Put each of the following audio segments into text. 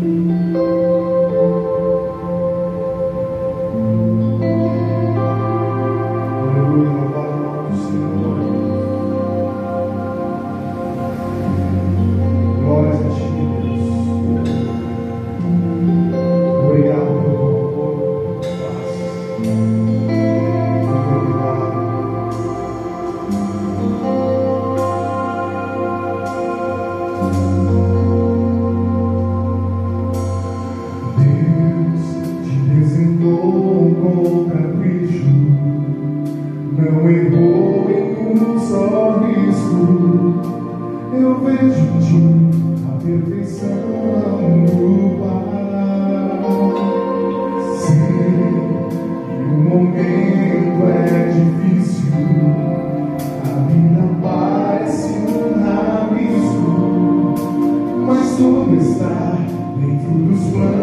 Música eu vejo em ti a perfeição do Pai. Sei que o momento é difícil, a vida parece um rabisco, mas tudo está dentro dos planos.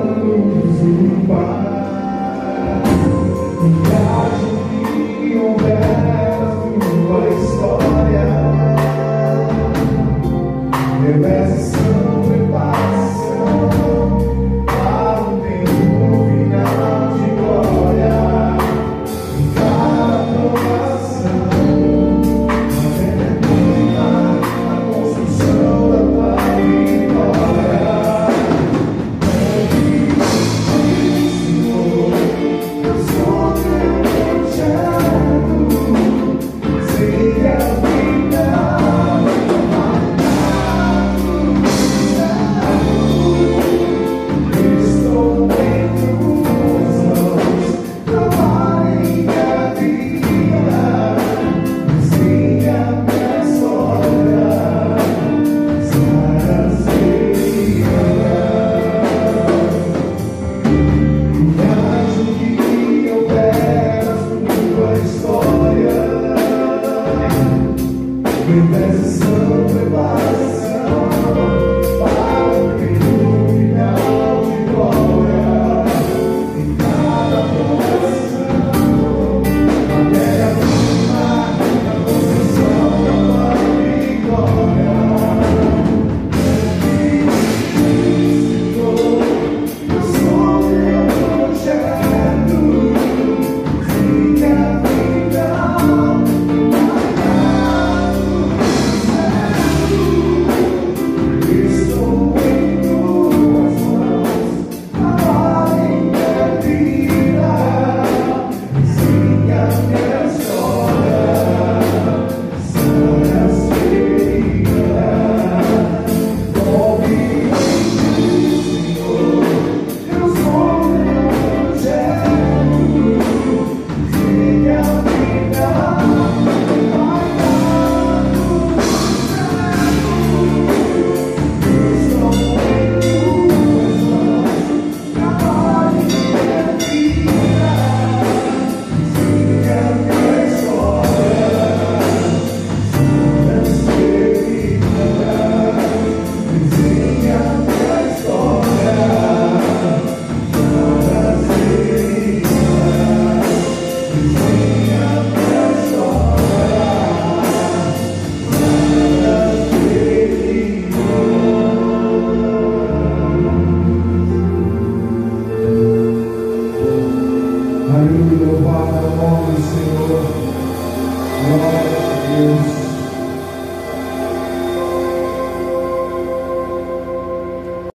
Yes, glória a Deus.